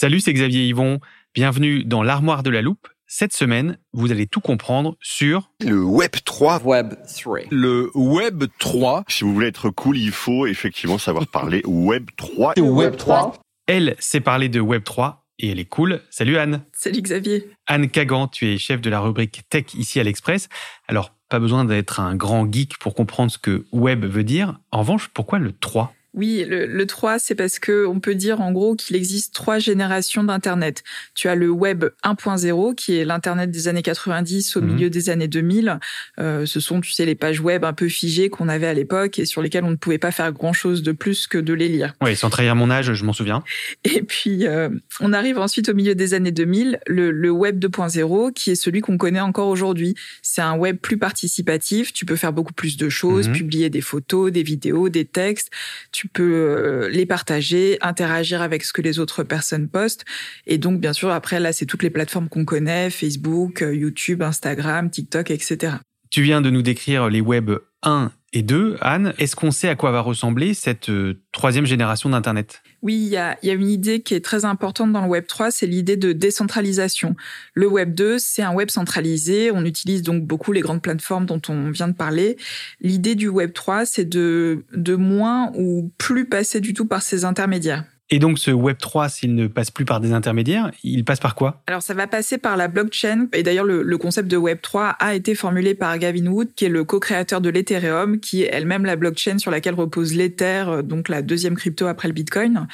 Salut, c'est Xavier Yvon. Bienvenue dans l'armoire de la loupe. Cette semaine, vous allez tout comprendre sur Le Web 3. Web 3. Le Web 3. Si vous voulez être cool, il faut effectivement savoir parler Web 3. Web 3. Elle sait parler de Web 3 et elle est cool. Salut Anne. Salut Xavier. Anne Kagan, tu es chef de la rubrique Tech ici à l'Express. Alors, pas besoin d'être un grand geek pour comprendre ce que Web veut dire. En revanche, pourquoi le 3 Oui, le, le 3, c'est parce que on peut dire en gros qu'il existe trois générations d'Internet. Tu as le Web 1.0, qui est l'Internet des années 90 au Mhm. milieu des années 2000. Euh, ce sont, tu sais, les pages web un peu figées qu'on avait à l'époque et sur lesquelles on ne pouvait pas faire grand-chose de plus que de les lire. Oui, sans trahir mon âge, je m'en souviens. Et puis, euh, on arrive ensuite au milieu des années 2000, le, le Web 2.0, qui est celui qu'on connaît encore aujourd'hui. C'est un web plus participatif. Tu peux faire beaucoup plus de choses, Mhm. publier des photos, des vidéos, des textes. Tu peux euh, les partager, interagir avec ce que les autres personnes postent. Et donc, bien sûr, après, là, c'est toutes les plateformes qu'on connaît, Facebook, euh, YouTube, Instagram, TikTok, etc. Tu viens de nous décrire les Web 1 et 2. Anne, est-ce qu'on sait à quoi va ressembler cette euh, troisième génération d'Internet? Oui, il y a, une idée qui est très importante dans le Web 3, c'est l'idée de décentralisation. Le Web 2, c'est un web centralisé. On utilise donc beaucoup les grandes plateformes dont on vient de parler. L'idée du Web 3, c'est de, de moins ou plus passer du tout par ces intermédiaires. Et donc ce Web 3, s'il ne passe plus par des intermédiaires, il passe par quoi? Alors, ça va passer par la blockchain. Et d'ailleurs, le, concept de Web 3 a été formulé par Gavin Wood, qui est le co-créateur de l'Ethereum, qui est elle-même la blockchain sur laquelle repose l'Ether, euh, donc la deuxième crypto après le Bitcoin.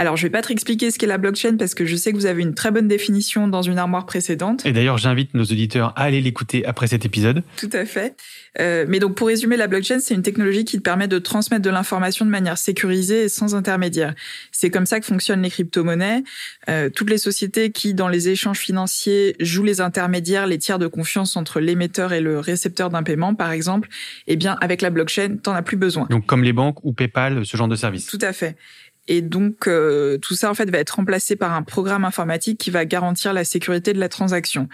Alors, je vais pas te expliquer ce qu'est la blockchain parce que je sais que vous avez une très bonne définition dans une armoire précédente. Et d'ailleurs, j'invite nos auditeurs à aller l'écouter après cet épisode. Tout à fait. Euh, mais donc, pour résumer, la blockchain, c'est une technologie qui te permet de transmettre de l'information de manière sécurisée et sans intermédiaire. C'est comme ça que fonctionnent les crypto-monnaies. Euh, toutes les sociétés qui, dans les échanges financiers, jouent les intermédiaires, les tiers de confiance entre l'émetteur et le récepteur d'un paiement, par exemple, eh bien, avec la blockchain, t'en as plus besoin. Donc comme les banques ou PayPal, ce genre de service. Tout à fait. Et donc, euh, tout ça, en fait, va être remplacé par un programme informatique qui va garantir la sécurité de la transaction.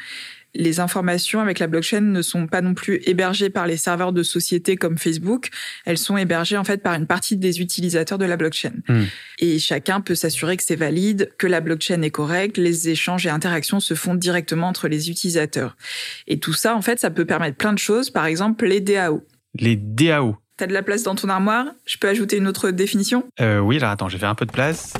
Les informations avec la blockchain ne sont pas non plus hébergées par les serveurs de sociétés comme Facebook. Elles sont hébergées, en fait, par une partie des utilisateurs de la blockchain. Hmm. Et chacun peut s'assurer que c'est valide, que la blockchain est correcte, les échanges et interactions se font directement entre les utilisateurs. Et tout ça, en fait, ça peut permettre plein de choses. Par exemple, les DAO. Les DAO. T'as de la place dans ton armoire? Je peux ajouter une autre définition? Euh, oui, alors attends, je vais faire un peu de place.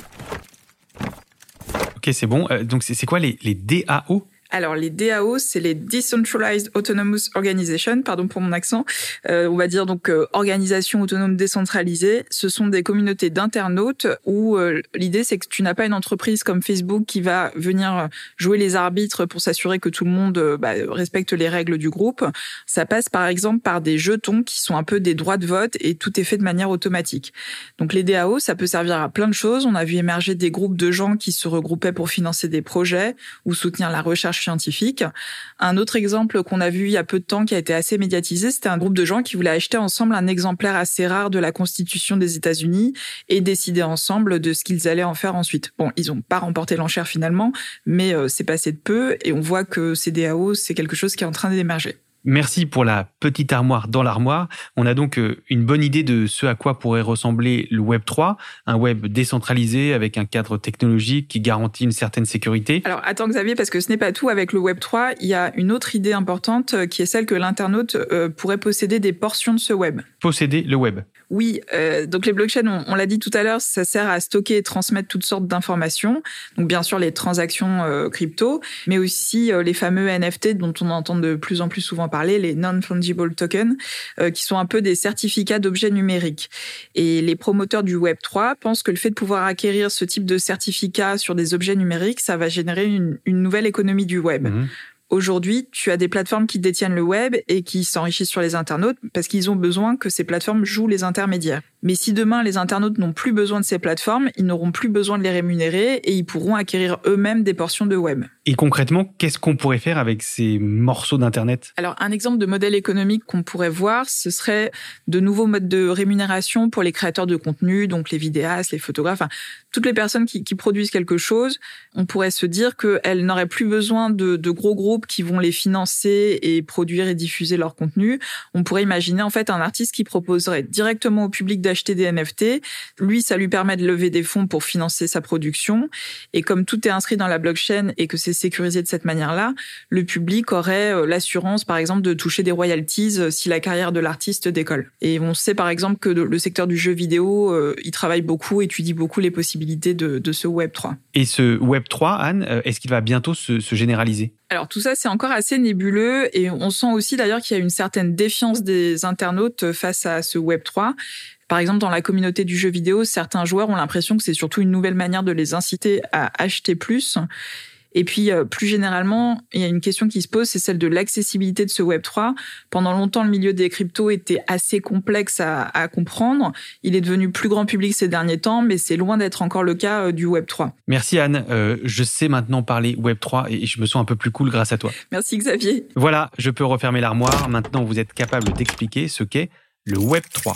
Ok, c'est bon. Euh, donc c'est c'est quoi les, les DAO Alors, les DAO, c'est les Decentralized Autonomous Organization, pardon pour mon accent. Euh, on va dire donc euh, organisation autonome décentralisée. Ce sont des communautés d'internautes où euh, l'idée c'est que tu n'as pas une entreprise comme Facebook qui va venir jouer les arbitres pour s'assurer que tout le monde euh, bah, respecte les règles du groupe. Ça passe par exemple par des jetons qui sont un peu des droits de vote et tout est fait de manière automatique. Donc les DAO, ça peut servir à plein de choses. On a vu émerger des groupes de gens qui se regroupaient pour financer des projets ou soutenir la recherche scientifique. Un autre exemple qu'on a vu il y a peu de temps qui a été assez médiatisé, c'était un groupe de gens qui voulaient acheter ensemble un exemplaire assez rare de la Constitution des États-Unis et décider ensemble de ce qu'ils allaient en faire ensuite. Bon, ils n'ont pas remporté l'enchère finalement, mais euh, c'est passé de peu et on voit que ces DAO, c'est quelque chose qui est en train d'émerger. Merci pour la petite armoire dans l'armoire. On a donc euh, une bonne idée de ce à quoi pourrait ressembler le Web 3, un web décentralisé avec un cadre technologique qui garantit une certaine sécurité. Alors attends Xavier, parce que ce n'est pas tout. Avec le Web 3, il y a une autre idée importante euh, qui est celle que l'internaute euh, pourrait posséder des portions de ce web. Posséder le web. Oui, euh, donc les blockchains, on, l'a dit tout à l'heure, ça sert à stocker et transmettre toutes sortes d'informations. Donc bien sûr les transactions euh, crypto, mais aussi euh, les fameux NFT dont on entend de plus en plus souvent parler, les non-fungible tokens, qui sont un peu des certificats d'objets numériques. Et les promoteurs du Web 3 pensent que le fait de pouvoir acquérir ce type de certificat sur des objets numériques, ça va générer une, nouvelle économie du web. Mmh. Aujourd'hui, tu as des plateformes qui détiennent le web et qui s'enrichissent sur les internautes parce qu'ils ont besoin que ces plateformes jouent les intermédiaires. Mais si demain les internautes n'ont plus besoin de ces plateformes, ils n'auront plus besoin de les rémunérer et ils pourront acquérir eux-mêmes des portions de web. Et concrètement, qu'est-ce qu'on pourrait faire avec ces morceaux d'Internet? Alors, un exemple de modèle économique qu'on pourrait voir, ce serait de nouveaux modes de rémunération pour les créateurs de contenu, donc les vidéastes, les photographes, enfin, toutes les personnes qui, qui, produisent quelque chose. On pourrait se dire qu'elles n'auraient plus besoin de, de gros groupes qui vont les financer et produire et diffuser leur contenu. On pourrait imaginer en fait un artiste qui proposerait directement au public d'acheter des NFT. Lui, ça lui permet de lever des fonds pour financer sa production. Et comme tout est inscrit dans la blockchain et que c'est sécurisé de cette manière-là, le public aurait euh, l'assurance, par exemple, de toucher des royalties euh, si la carrière de l'artiste décolle. Et on sait, par exemple, que le secteur du jeu vidéo, euh, il travaille beaucoup, étudie beaucoup les possibilités de, de ce Web 3. Et ce Web 3, Anne, est-ce qu'il va bientôt se, se généraliser? Alors tout ça, c'est encore assez nébuleux et on sent aussi d'ailleurs qu'il y a une certaine défiance des internautes face à ce Web 3. Par exemple, dans la communauté du jeu vidéo, certains joueurs ont l'impression que c'est surtout une nouvelle manière de les inciter à acheter plus. Et puis, euh, plus généralement, il y a une question qui se pose, c'est celle de l'accessibilité de ce Web3. Pendant longtemps, le milieu des cryptos était assez complexe à, comprendre. Il est devenu plus grand public ces derniers temps, mais c'est loin d'être encore le cas euh, du Web3. Merci Anne. Euh, je sais maintenant parler Web3 et je me sens un peu plus cool grâce à toi. Merci Xavier. Voilà, je peux refermer l'armoire. Maintenant, vous êtes capable d'expliquer ce qu'est le Web3.